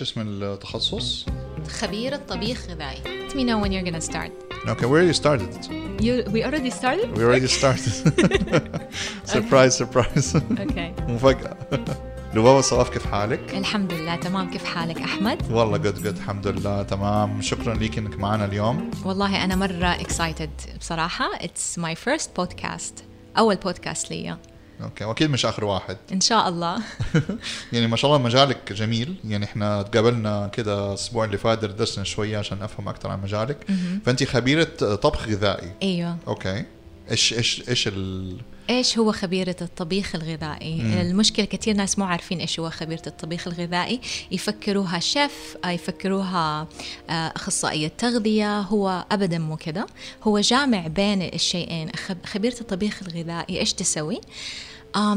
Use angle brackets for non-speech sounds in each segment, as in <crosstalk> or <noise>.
إيش اسم التخصص؟ خبيرة طبيخ غذائي. Let me know when you're gonna start. Okay, we already started. You, we already started? We already started. <laughs> surprise, surprise. Okay. مفاجأة. لبابة صواف كيف حالك؟ الحمد لله تمام كيف حالك أحمد؟ والله جود جود الحمد لله تمام شكرا ليك إنك معنا اليوم والله أنا مرة excited بصراحة It's my first podcast أول بودكاست لي أوكي وأكيد مش آخر واحد. إن شاء الله. <laughs> يعني ما شاء الله مجالك جميل. يعني إحنا تقابلنا كده الأسبوع اللي فات درسنا شوية عشان أفهم أكثر عن مجالك. فانت خبيرة طبخ غذائي. أيوه. أوكي. إيش إيش إيش ال؟ إيش هو خبيرة الطبيخ الغذائي؟ مم. المشكلة كثير ناس مو عارفين إيش هو خبيرة الطبيخ الغذائي، يفكروها شيف، آه، يفكروها آه، أخصائية تغذية، هو أبدا مو كده، هو جامع بين الشيئين، خب- خبيرة الطبيخ الغذائي إيش تسوي؟ آم،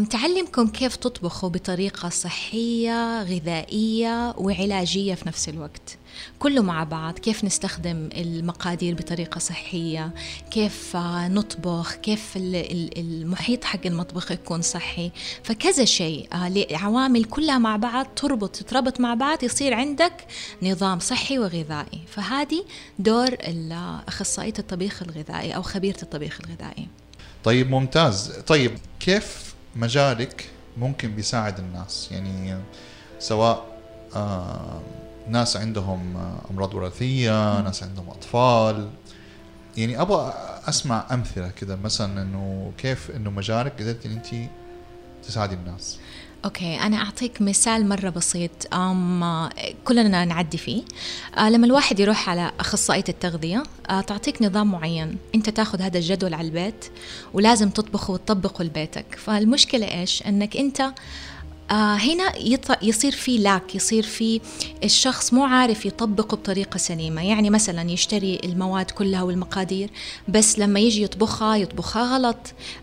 تعلمكم كيف تطبخوا بطريقة صحية غذائية وعلاجية في نفس الوقت. كله مع بعض كيف نستخدم المقادير بطريقة صحية كيف آه، نطبخ كيف ال- ال- المحيط حق المطبخ يكون صحي. فكذا شيء آه، عوامل كلها مع بعض تربط تتربط مع بعض يصير عندك نظام صحي وغذائي. فهذه دور ال- أخصائية الطبيخ الغذائي أو خبيرة الطبيخ الغذائي. طيب ممتاز. طيب كيف مجالك ممكن بيساعد الناس. يعني سواء آه ناس عندهم آه، أمراض وراثية ناس عندهم أطفال. يعني أبغى أسمع أمثلة كده مثلا إنه كيف إنه مجالك قدرتي إن انت تساعدي الناس. أوكي أنا أعطيك مثال مرة بسيط أم كلنا نعدي فيه. آه لما الواحد يروح على أخصائية التغذية آه تعطيك نظام معين. أنت تاخذ هذا الجدول على البيت ولازم تطبخه وتطبقه لبيتك. فالمشكلة إيش؟ إنك أنت آه هنا يصير في لاك يصير في الشخص مو عارف يطبقه بطريقة سليمة. يعني مثلا يشتري المواد كلها والمقادير بس لما يجي يطبخها يطبخها غلط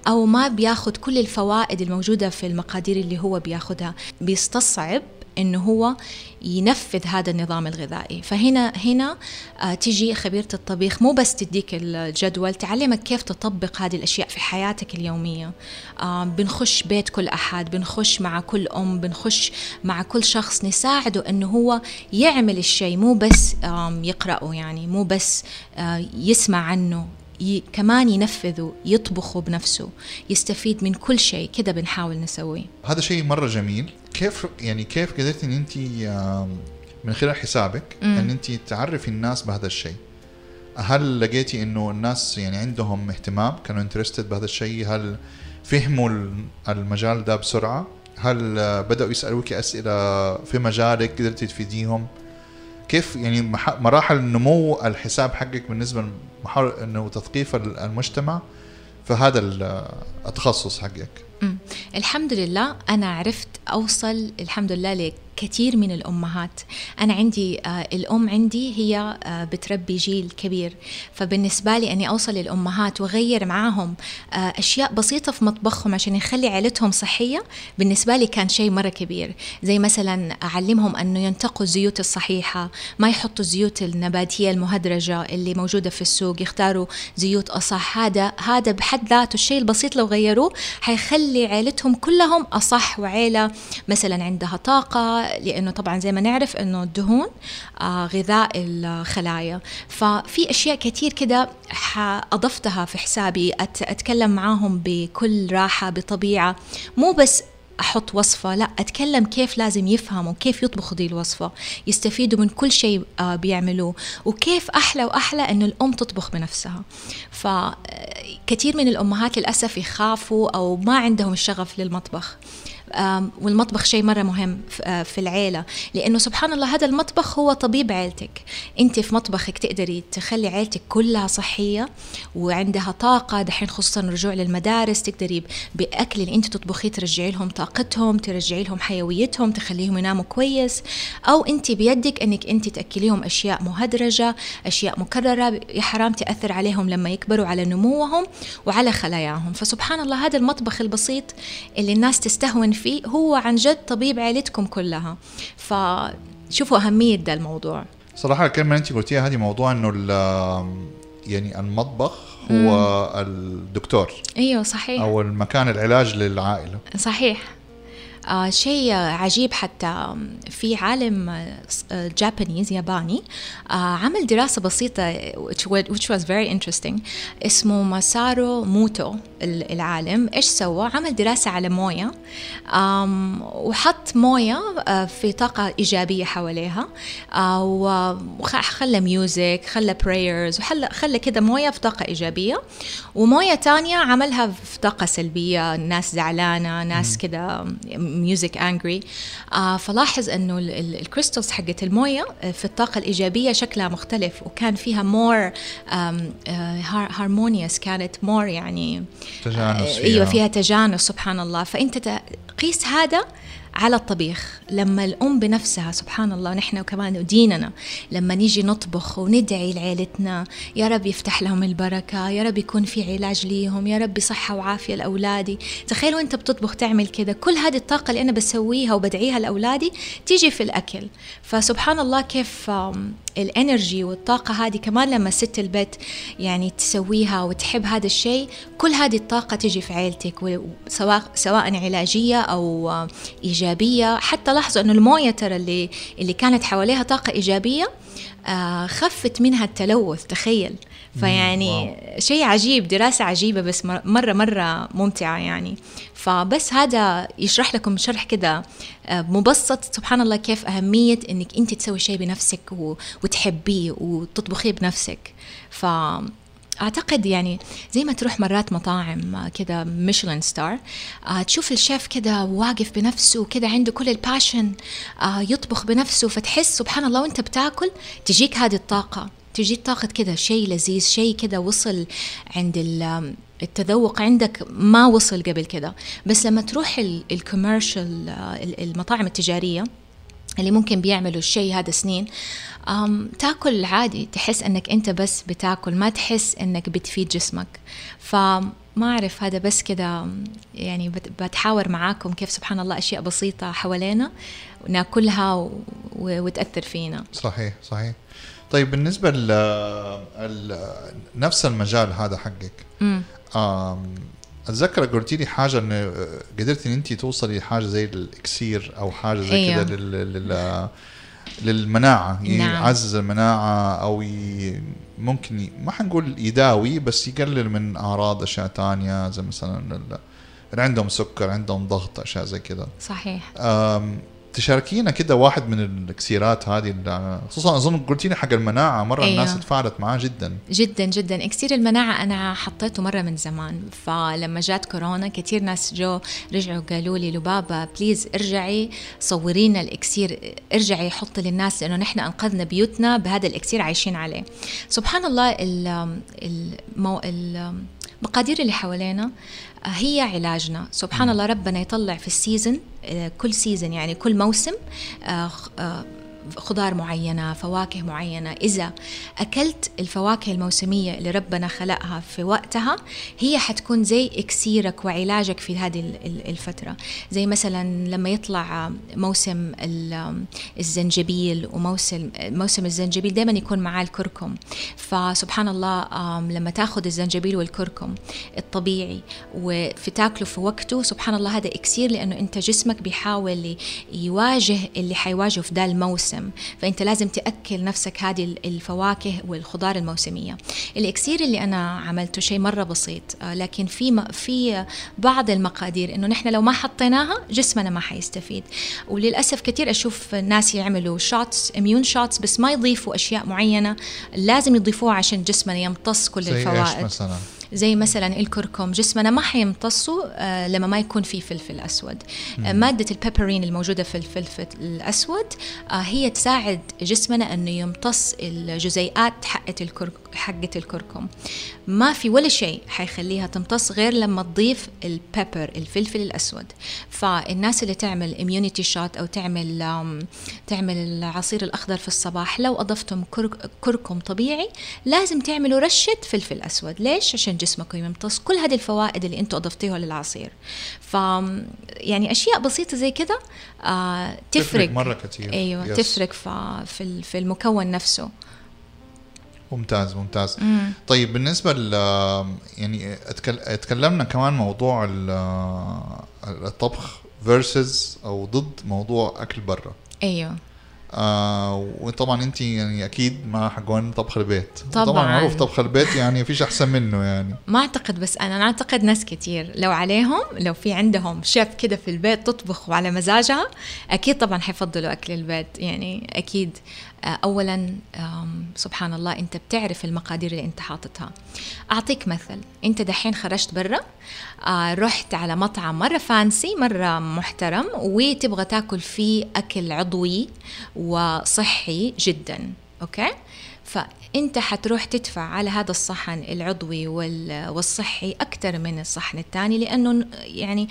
أو ما بياخد كل الفوائد الموجودة في المقادير اللي هو بياخدها. بيستصعب إنه هو ينفذ هذا النظام الغذائي. فهنا هنا آه تيجي خبيرة الطبيخ مو بس تديك الجدول تعلمك كيف تطبق هذه الأشياء في حياتك اليومية. آه بنخش بيت كل أحد بنخش مع كل أم بنخش مع كل شخص نساعده إنه هو يعمل الشيء مو بس يقرأه يعني مو بس آه يسمع عنه ي... كمان ينفذه يطبخه بنفسه يستفيد من كل شيء. كده بنحاول نسويه. هذا شيء مرة جميل. كيف يعني كيف قدرتي إن انت من خلال حسابك مم. إن انت تعرفي الناس بهذا الشيء؟ هل لقيتي إنه الناس يعني عندهم اهتمام كانوا انترستد بهذا الشيء؟ هل فهموا ال- المجال ده بسرعة؟ هل آه، بدأوا يسالوك أسئلة في مجالك قدرتي تفيديهم؟ كيف يعني مراحل نمو الحساب حقك بالنسبة لمحاولة إنه تثقيف ال- المجتمع فهذا ال- التخصص حقك؟ الحمد لله أنا عرفت أوصل الحمد لله لكثير من الأمهات. أنا عندي آه الأم عندي هي آه بتربي جيل كبير. فبالنسبة لي أني أوصل للأمهات وأغير معاهم آه أشياء بسيطة في مطبخهم عشان يخلي عيلتهم صحية بالنسبة لي كان شيء مرة كبير. زي مثلا أعلمهم أنه ينتقوا الزيوت الصحيحة ما يحطوا الزيوت النباتية المهدرجة اللي موجودة في السوق يختاروا زيوت أصح. هذا هذا بحد ذاته الشيء البسيط لو غيروه حيخلي عيلتهم كلهم أصح وعيلة مثلا عندها طاقة لأنه طبعا زي ما نعرف أنه الدهون آه غذاء الخلايا. ففي أشياء كتير كده أضفتها في حسابي أت- أتكلم معاهم بكل راحة بطبيعة. مو بس أحط وصفة لا أتكلم كيف لازم يفهموا كيف يطبخوا دي الوصفة يستفيدوا من كل شيء آه، بيعملوه وكيف أحلى وأحلى إنه الأم تطبخ بنفسها. فكثير من الأمهات للأسف يخافوا أو ما عندهم الشغف للمطبخ. والمطبخ شيء مرة مهم آه، في العيلة. لأنه سبحان الله هذا المطبخ هو طبيب عيلتك. أنت في مطبخك تقدري تخلي عيلتك كلها صحية وعندها طاقة دحين خصوصا الرجوع للمدارس تقدري ب- بأكل اللي أنت تطبخيه ترجعي لهم طاقتهم ترجعي لهم حيويتهم تخليهم يناموا كويس. أو أنت بيدك أنك أنت تأكليهم أشياء مهدرجة أشياء مكررة يا حرام تأثر عليهم لما يكبروا على نموهم وعلى خلاياهم. فسبحان الله هذا المطبخ البسيط اللي الناس تستهون فيه هو عن جد طبيب عيلتكم كلها. فشوفوا أهمية ده الموضوع. صراحة الكلمة انت قلتيها هذه موضوع إنه ال- يعني المطبخ هو الدكتور. أيوه صحيح. أو المكان العلاج للعائلة. صحيح. آه شيء عجيب حتى في عالم Japanese ياباني آه عمل دراسة بسيطة which, was very interesting اسمه ماسارو موتو العالم. إيش سوى؟ عمل دراسة على موية وحط موية آه، في طاقة إيجابية حواليها آه، وخلى music خلى prayers وخلى خلى كده موية في طاقة إيجابية. وموية تانية عملها في طاقة سلبية ناس زعلانة ناس كده music angry فلاحظ إنه ال crystals حقت الموية آه، في الطاقة الإيجابية شكلها مختلف وكان فيها more harmonious كانت more يعني تجانس فيها. إيوه فيها تجانس سبحان الله فأنت قيس هذا على الطبيخ لما الأم بنفسها سبحان الله نحن وكمان ديننا لما نيجي نطبخ وندعي لعيلتنا يا رب يفتح لهم البركة يا رب يكون في علاج ليهم يا رب صحة وعافية لأولادي. تخيلوا أنت بتطبخ تعمل كذا كل هذه الطاقة اللي أنا بسويها وبدعيها لأولادي تيجي في الأكل. فسبحان الله كيف الإنرجي والطاقة هذه كمان لما ست البيت يعني تسويها وتحب هذا الشيء كل هذه الطاقة تجي في عيلتك سواء سواء علاجية أو إيجابية. حتى لاحظوا إنه الموية ترى اللي اللي كانت حواليها طاقة إيجابية آه خفت منها التلوث تخيل. فيعني شيء عجيب دراسة عجيبة بس مرة مرة ممتعة يعني. فبس هذا يشرح لكم شرح كده آه، مبسط. سبحان الله كيف أهمية إنك أنت تسوي شيء بنفسك وتحبيه وتطبخيه بنفسك. ف أعتقد يعني زي ما تروح مرات مطاعم كده ميشلان ستار آه تشوف الشيف كده واقف بنفسه كده عنده كل ال passion آه يطبخ بنفسه فتحس سبحان الله وأنت بتاكل تجيك هذه الطاقة. تجي طاقة كده شيء لذيذ شيء كده وصل عند التذوق عندك ما وصل قبل كده بس لما تروح ال commercial المطاعم التجارية اللي ممكن بيعملوا الشيء هذا سنين تاكل عادي تحس إنك أنت بس بتاكل ما تحس إنك بتفيد جسمك. فما أعرف هذا بس كده يعني بتحاور معاكم كيف سبحان الله أشياء بسيطة حوالينا ناكلها وتأثر فينا. صحيح صحيح. طيب بالنسبة ل نفس المجال هذا حقك أتذكر قلتي لي حاجة إن قدرتي إن أنت توصلي لحاجة زي الإكسير أو حاجة زي أيوه. كده لل, لل للمناعة نعم. يعزز المناعة أو ي... ممكن ي... ما حنقول يداوي بس يقلل من أعراض أشياء تانية زي مثلا اللي عندهم سكر عندهم ضغط أشياء زي كده صحيح تشاركينا كده واحد من الإكسيرات هذه خصوصا أظن قلتي لي حق المناعة مرة أيوه. الناس تفاعلت معاه جدا. جدا جدا. إكسير المناعة أنا حطيته مرة من زمان فلما جات كورونا كثير ناس جو رجعوا قالوا لي لبابة please ارجعي صورينا الإكسير ارجعي حطي للناس لأنه نحن أنقذنا بيوتنا بهذا الإكسير عايشين عليه. سبحان الله المو... المقادير اللي حوالينا هي علاجنا. سبحان الله ربنا يطلع في ال season آه، كل season يعني كل موسم آه، آه، خضار معينة فواكه معينة. إذا أكلت الفواكه الموسمية اللي ربنا خلقها في وقتها هي حتكون زي إكسيرك وعلاجك في هذه الفترة. زي مثلا لما يطلع موسم الزنجبيل وموسم موسم الزنجبيل دائما يكون معاه الكركم. فسبحان الله لما تاخذ الزنجبيل والكركم الطبيعي وفي تاكله في وقته سبحان الله هذا إكسير لأنه أنت جسمك بيحاول يواجه اللي حيواجهه في ذا الموسم. الموسم فأنت لازم تأكل نفسك هذه الفواكه والخضار الموسمية. الإكسير اللي أنا عملته شيء مرة بسيط آه، لكن في في بعض المقادير إنه نحن لو ما حطيناها جسمنا ما حيستفيد. وللأسف كثير أشوف ناس يعملوا shots immune shots بس ما يضيفوا أشياء معينة لازم يضيفوها عشان جسمنا يمتص كل الفوائد. مثلا؟ زي مثلا الكركم جسمنا ما حيمتصه آه، لما ما يكون في فلفل أسود. آه، مادة البيبرين الموجودة في الفلفل الأسود آه، هي تساعد جسمنا إنه يمتص الجزيئات حقت الكركم حقة الكركم. ما في ولا شيء حيخليها تمتص غير لما تضيف ال pepper الفلفل الأسود. فالناس اللي تعمل immunity shot أو تعمل تعمل العصير الأخضر في الصباح لو أضفتم كركم طبيعي لازم تعملوا رشة فلفل أسود. ليش؟ عشان جسمكم يمتص كل هذه الفوائد اللي أنتم أضفتيها للعصير. ف يعني أشياء بسيطة زي كده آه تفرق, تفرق مرة كثير أيوة yes. تفرق في في المكون نفسه. ممتاز ممتاز. مم. طيب بالنسبة ل يعني اتكلمنا كمان موضوع الطبخ فيرسز أو ضد موضوع أكل برا. أيوه. آه وطبعا أنت يعني أكيد مع حقون طبخ البيت. طبعاً. طبعا معروف طبخ البيت يعني فيش أحسن منه يعني. ما أعتقد بس أنا أنا أعتقد ناس كتير لو عليهم لو في عندهم شيف كده في البيت تطبخ وعلى مزاجها أكيد طبعا حيفضلوا أكل البيت يعني أكيد. اولا آم، سبحان الله أنت بتعرف المقادير اللي أنت حاططها. أعطيك مثل. أنت دحين خرجت برا آه، رحت على مطعم مرة fancy مرة محترم وتبغى تاكل فيه أكل عضوي وصحي جدا. أوكي؟ فأنت حتروح تدفع على هذا الصحن العضوي وال- والصحي أكثر من الصحن الثاني لأنه يعني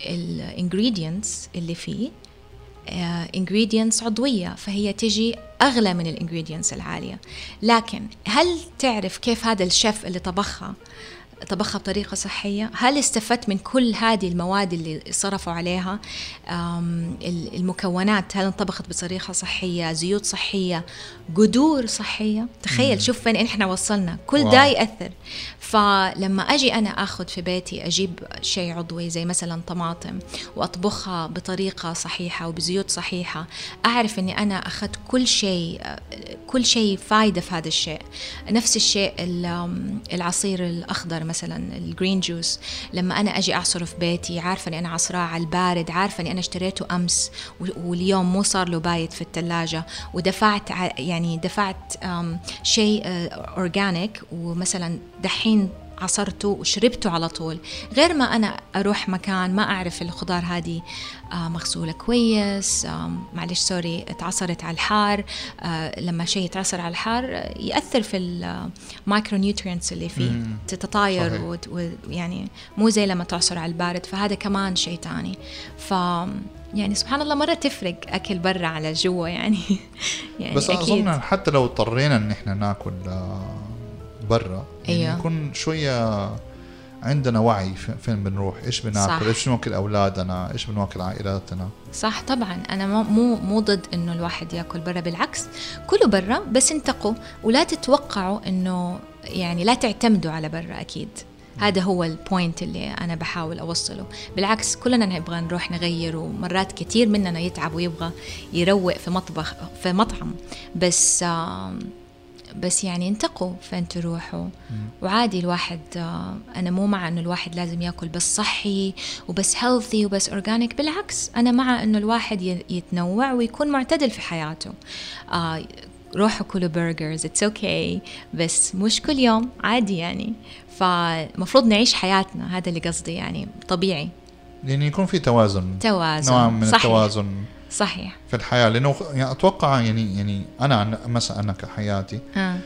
ال ingredients اللي فيه ingredients عضوية فهي تجي أغلى من الانجريدينتس العالية. لكن هل تعرف كيف هذا الشيف اللي طبخها؟ طبخها بطريقة صحية. هل استفدت من كل هذه المواد اللي صرفوا عليها؟ المكونات هل انطبخت بطريقة صحية؟ زيوت صحية؟ قدور صحية؟ تخيل شوف فين إحنا وصلنا. كل. ده يأثر. فلما أجي أنا أخذ في بيتي أجيب شيء عضوي زي مثلا طماطم وأطبخها بطريقة صحيحة وبزيوت صحيحة أعرف أني أنا أخذت كل شيء كل شيء فايدة في هذا الشيء. نفس الشيء ال- العصير الأخضر مثلا ال green juice لما أنا أجي أعصره في بيتي عارفة أني أنا عصراه على البارد عارفة أني أنا اشتريته أمس و- واليوم مو صار له بايت في الثلاجة ودفعت يعني دفعت شيء organic ومثلا دحين عصرته وشربته على طول. غير ما أنا أروح مكان ما أعرف الخضار هذه آه، مغسولة كويس آم، معلش sorry اتعصرت على الحار آه، لما شيء يتعصر على الحار آه، يأثر في ال micronutrients اللي فيه. تتطاير ويعني مو زي لما تعصر على البارد فهذا كمان شيء تاني. ف يعني سبحان الله مرة تفرق أكل برا على جوا يعني. <laughs> يعني بس أظن حتى لو اضطرينا إن إحنا ناكل آه، برا. يعني أيوه. نكون شوية عندنا وعي في- فين بنروح؟ إيش بناكل. إيش بناكل أولادنا؟ إيش بناكل عائلاتنا؟ صح طبعا. أنا مو مو ضد إنه الواحد يأكل برا بالعكس. كلوا برا بس انتقوا ولا تتوقعوا إنه يعني لا تعتمدوا على برا أكيد. هذا هو البوينت اللي أنا بحاول أوصله. بالعكس كلنا نبغى نروح نغير ومرات كثير مننا يتعب ويبغى يروق في مطبخ في مطعم. بس بس يعني انتقوا فين تروحوا؟ وعادي الواحد آه، أنا مو مع إنه الواحد لازم يأكل بس صحي وبس healthy وبس organic بالعكس أنا مع إنه الواحد يتنوع ويكون معتدل في حياته. آه روحوا كلوا burgers it's okay بس مش كل يوم عادي يعني. فمفروض نعيش حياتنا هذا اللي قصدي يعني طبيعي. يعني يكون في توازن. توازن نوع من صحيح. التوازن. صحيح في الحياة لأنه يعني أتوقع يعني يعني أنا مثلا أنا كحياتي آه.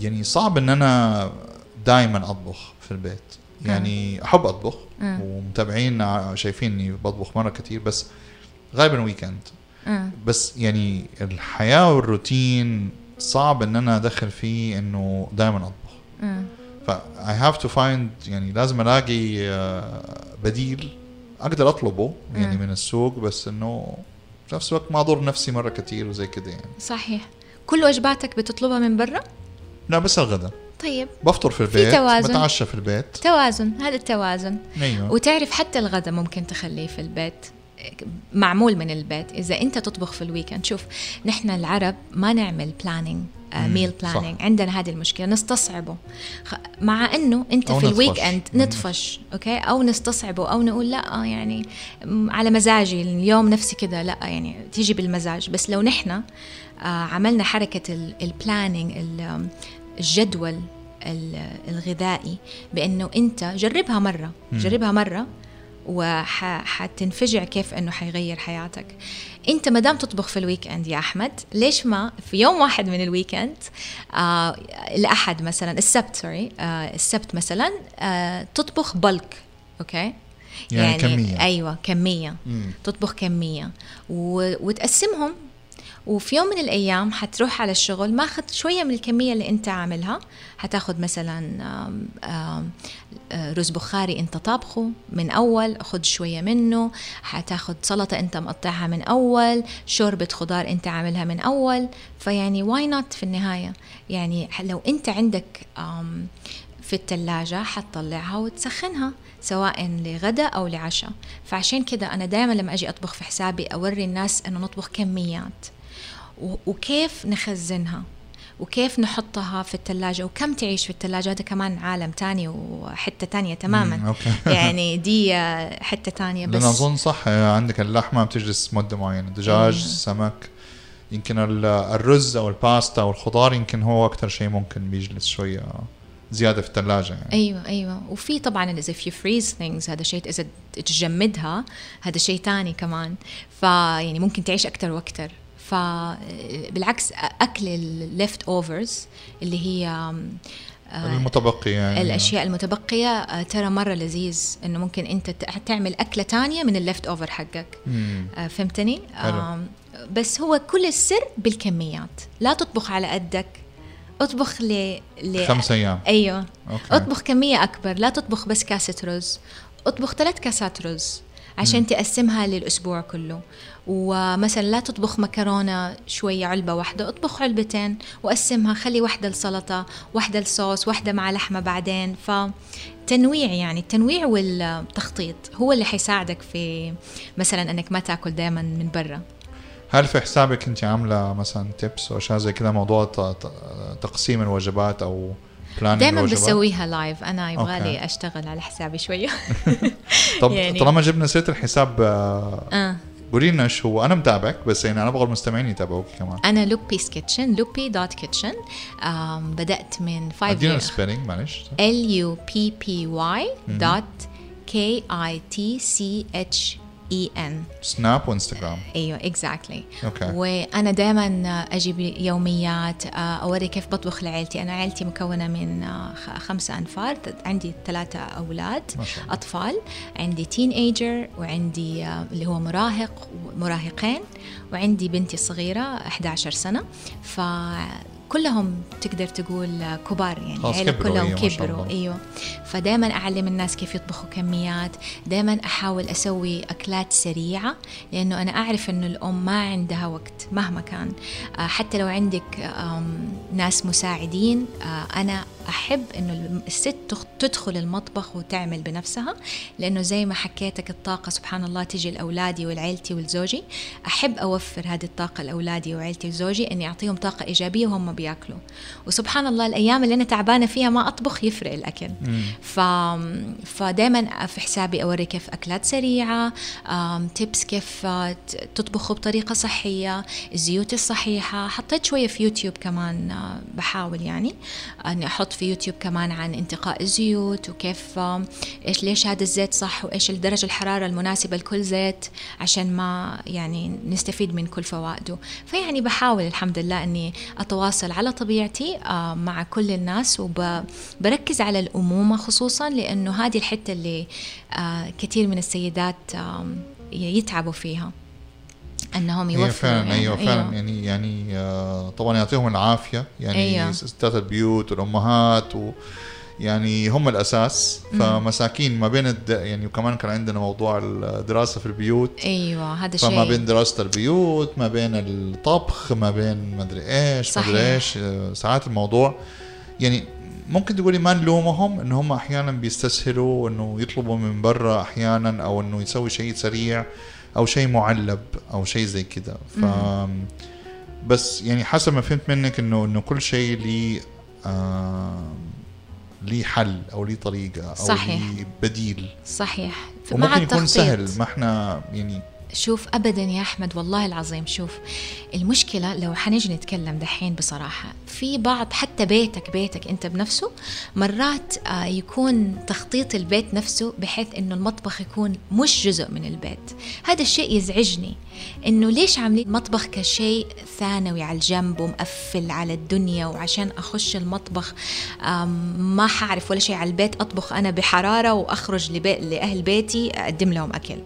يعني صعب إن أنا دائما أطبخ في البيت يعني أحب أطبخ آه. ومتابعين شايفيني بطبخ مرة كتير بس غالبا ويكند آه. بس يعني الحياة والروتين صعب إن أنا أدخل فيه إنه دائما أطبخ آه. ف I have to find يعني لازم ألاقي آه، بديل أقدر أطلبه يعني مم. من السوق بس إنه في نفس الوقت ما أضر نفسي مرة كتير وزي كده يعني. صحيح. كل وجباتك بتطلبها من برا؟ لا بس الغداء طيب. بفطر في البيت توازن. بتعشى في البيت. توازن هذا التوازن. أيوه. وتعرف حتى الغداء ممكن تخليه في البيت معمول من البيت. إذا أنت تطبخ في ال weekend شوف نحن العرب ما نعمل planning مم، meal صح. planning عندنا هذه المشكلة نستصعبه مع إنه أنت في. ال weekend. نطفش okay أو نستصعبه أو نقول لا آه، يعني على مزاجي اليوم نفسي كذا لا يعني تيجي بالمزاج بس لو نحن آه، عملنا حركة ال planning الجدول ال- الغذائي بإنه أنت جربها مرة. جربها مرة وحتنفجع كيف إنه حيغير حياتك انت ما دام تطبخ في ال weekend يا أحمد ليش ما في يوم واحد من ال weekend آه الأحد مثلا السبت sorry آه السبت مثلا آه تطبخ bulk okay يعني كمية. أيوه كمية مم. تطبخ كمية و... وتقسمهم وفي يوم من الأيام حتروح على الشغل ماخذ شوية من الكمية اللي أنت عاملها. حتاخذ مثلا آه، رز بخاري أنت طابخه من أول خذ شوية منه. حتاخذ سلطة أنت مقطعها من أول شوربة خضار أنت عاملها من أول. فيعني why not في النهاية؟ يعني لو أنت عندك في الثلاجة حتطلعها وتسخنها سواء لغدا أو لعشاء. فعشان كده أنا دائما لما أجي أطبخ في حسابي أوري الناس أنه نطبخ كميات. وكيف نخزنها؟ وكيف نحطها في الثلاجة وكم تعيش في الثلاجة هذا كمان عالم تاني وحتة تانية تماما. okay. <laughs> يعني دي حتة تانية بس. لأن أظن صح عندك اللحمة بتجلس مدة معينة دجاج أيوه. سمك يمكن الرز أو الباستا أو الخضار يمكن هو أكثر شيء ممكن بيجلس شوية زيادة في الثلاجه يعني. أيوه أيوه. وفي طبعا إذا في freeze things هذا شيء إذا تجمدها هذا شيء ثاني كمان. فيعني ممكن تعيش أكثر وأكثر فبالعكس أكل ال leftovers اللي هي آه، المتبقي يعني. الأشياء المتبقية آه، ترى مرة لذيذ إنه ممكن أنت تعمل أكلة تانية من ال leftover حقك. مم. آه، فهمتني؟ حلو. بس هو كل السر بالكميات. لا تطبخ على قدك. اطبخ ل... ل... خمس أيام. أيوه. أوكي. اطبخ كمية أكبر. لا تطبخ بس كاسة رز. اطبخ ثلاث كاسات رز. عشان. تقسمها للأسبوع كله. ومثلا لا تطبخ مكرونة شوية علبة واحدة اطبخ علبتين وقسمها خلي واحدة السلطه واحدة الصوص واحدة مع لحمة بعدين. فتنويع يعني التنويع والتخطيط هو اللي حيساعدك في مثلا إنك ما تاكل دائما من برا. هل في حسابك أنت عاملة مثلا tips أو أشياء زي كذا موضوع تقسيم الوجبات أو دائما بسويها live أنا يبغى لي أشتغل على حسابي شوية <laughs> طب يعني. طالما جبنا سيرة الحساب آه. آه. قولي لنا شو هو. أنا متابعك بس يعني أنا أبغى المستمعين يتابعوك كمان. أنا Lubby's Kitchen Lubby dot Kitchen. بدأت من 5 أدينا ال spelling معلش. L U B B Y dot K I T C H E N سناب وانستغرام أيوه exactly okay وأنا دائما أجيب يوميات آه، اوري كيف بطبخ لعيلتي. أنا عيلتي مكونة من آه، خمسه أنفار. عندي ثلاثة أولاد أطفال. عندي teenager وعندي آه، اللي هو مراهق ومراهقين وعندي بنتي الصغيرة 11 سنة. ف كلهم تقدر تقول كبار يعني العيلة كلهم أيوة كبروا أيوه. فدائما أعلم الناس كيف يطبخوا كميات دائما أحاول أسوي أكلات سريعة لأنه أنا أعرف إنه الأم ما عندها وقت مهما كان. آه، حتى لو عندك ناس مساعدين آه، أنا أحب إنه الست تدخل المطبخ وتعمل بنفسها لأنه زي ما حكيتك الطاقة سبحان الله تجي لأولادي ولعيلتي ولزوجي أحب أوفر هذه الطاقة لأولادي وعيلتي وزوجي إني أعطيهم طاقة إيجابية وهم بيأكلوا. وسبحان الله الأيام اللي أنا تعبانة فيها ما أطبخ يفرق الأكل. ف فدائما في حسابي أوري كيف أكلات سريعة tips كيف تطبخوا بطريقة صحية الزيوت الصحيحة. حطيت شوية في يوتيوب كمان آه، بحاول يعني إني أحط في يوتيوب كمان عن انتقاء الزيوت وكيف إيش ليش هذا الزيت صح وإيش درجه الحرارة المناسبة لكل زيت عشان ما يعني نستفيد من كل فوائده. فيعني بحاول الحمد لله إني أتواصل على طبيعتي آه، مع كل الناس وبركز على الأمومة خصوصا لأنه هذه الحتة اللي آه، كثير من السيدات يتعبوا فيها. أنهم يوفروا فعلا يعني. أيوه فعلا. أيوة. يعني يعني آه طبعا يعطيهم العافية. يعني أيوة. ستات البيوت والأمهات و يعني هم الأساس. فمساكين ما بين الد... يعني وكمان كان عندنا موضوع الدراسة في البيوت. أيوه هذا شيء. فما بين دراسة البيوت ما بين الطبخ ما بين ما أدري إيش ما أدري إيش آه، ساعات الموضوع. يعني ممكن تقولي ما نلومهم؟ إن هم أحيانا بيستسهلوا إنه يطلبوا من برا أحيانا أو إنه يسوي شيء سريع. أو شيء معلب أو شيء زي كذا ف بس يعني حسب ما فهمت منك إنه إنه كل شيء ليه آه ليه حل أو ليه طريقة أو صحيح. ليه بديل. صحيح. وممكن يكون سهل ما إحنا يعني شوف ابدا يا أحمد والله العظيم شوف المشكلة لو حنجي نتكلم دحين بصراحة في بعض حتى بيتك بيتك أنت بنفسه مرات آه، يكون تخطيط البيت نفسه بحيث إنه المطبخ يكون مش جزء من البيت. هذا الشيء يزعجني إنه ليش عاملين المطبخ كشيء ثانوي على الجنب ومقفل على الدنيا وعشان أخش المطبخ؟ ما حعرف ولا شيء على البيت أطبخ أنا بحرارة وأخرج لأهل بيتي أقدم لهم أكل.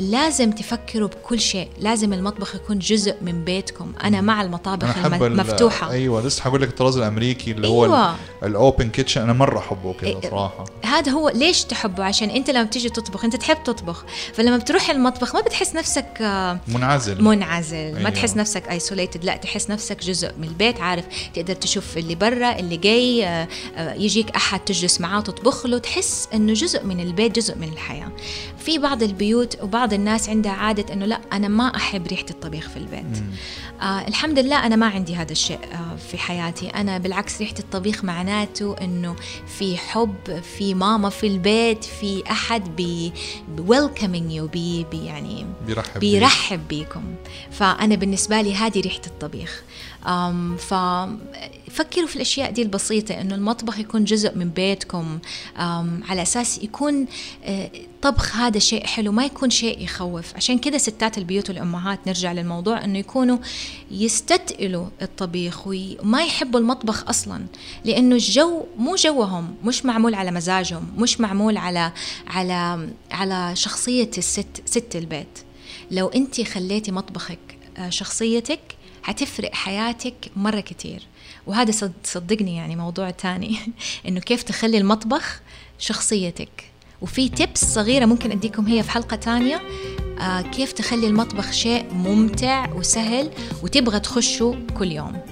لازم تفكروا بكل شيء. لازم المطبخ يكون جزء من بيتكم. أنا مع المطابخ أنا المفتوحة. أيوه لسه حقول لك الطراز الأمريكي اللي أيوة. هو ال open kitchen أنا مرة أحبه كذا إيه صراحة. هذا هو ليش تحبه؟ عشان أنت لما بتيجي تطبخ أنت تحب تطبخ. فلما بتروح المطبخ ما بتحس نفسك آه، منعزل. منعزل. أيوة. ما تحس نفسك isolated لا تحس نفسك جزء من البيت عارف. تقدر تشوف اللي برا اللي جاي آه، آه، يجيك أحد تجلس معاه وتطبخ له. تحس إنه جزء من البيت جزء من الحياة. في بعض البيوت وبعض الناس عندها عادة إنه لا أنا ما أحب ريحة الطبيخ في البيت. آه الحمد لله أنا ما عندي هذا الشيء آه في حياتي. أنا بالعكس ريحة الطبيخ معناته إنه في حب في ماما في البيت في أحد بي welcoming you بي, بي يعني بيرحب, بيرحب بيكم. فأنا بالنسبة لي هذه ريحة الطبيخ. ففكروا في الأشياء دي البسيطة إنه المطبخ يكون جزء من بيتكم على أساس يكون آه، طبخ هذا شيء حلو ما يكون شيء يخوف. عشان كذا ستات البيوت والأمهات نرجع للموضوع إنه يكونوا يستثقلوا الطبيخ وما يحبوا المطبخ أصلا لأنه الجو مو جوهم مش معمول على مزاجهم مش معمول على على على شخصية الست ست البيت. لو انت خليتي مطبخك آه، شخصيتك حتفرق حياتك مرة كتير. وهذا صدقني يعني موضوع تاني. <laughs> إنه كيف تخلي المطبخ شخصيتك. وفي تيبس صغيرة ممكن أديكم هي في حلقة تانية. آه كيف تخلي المطبخ شيء ممتع وسهل وتبغى تخشه كل يوم.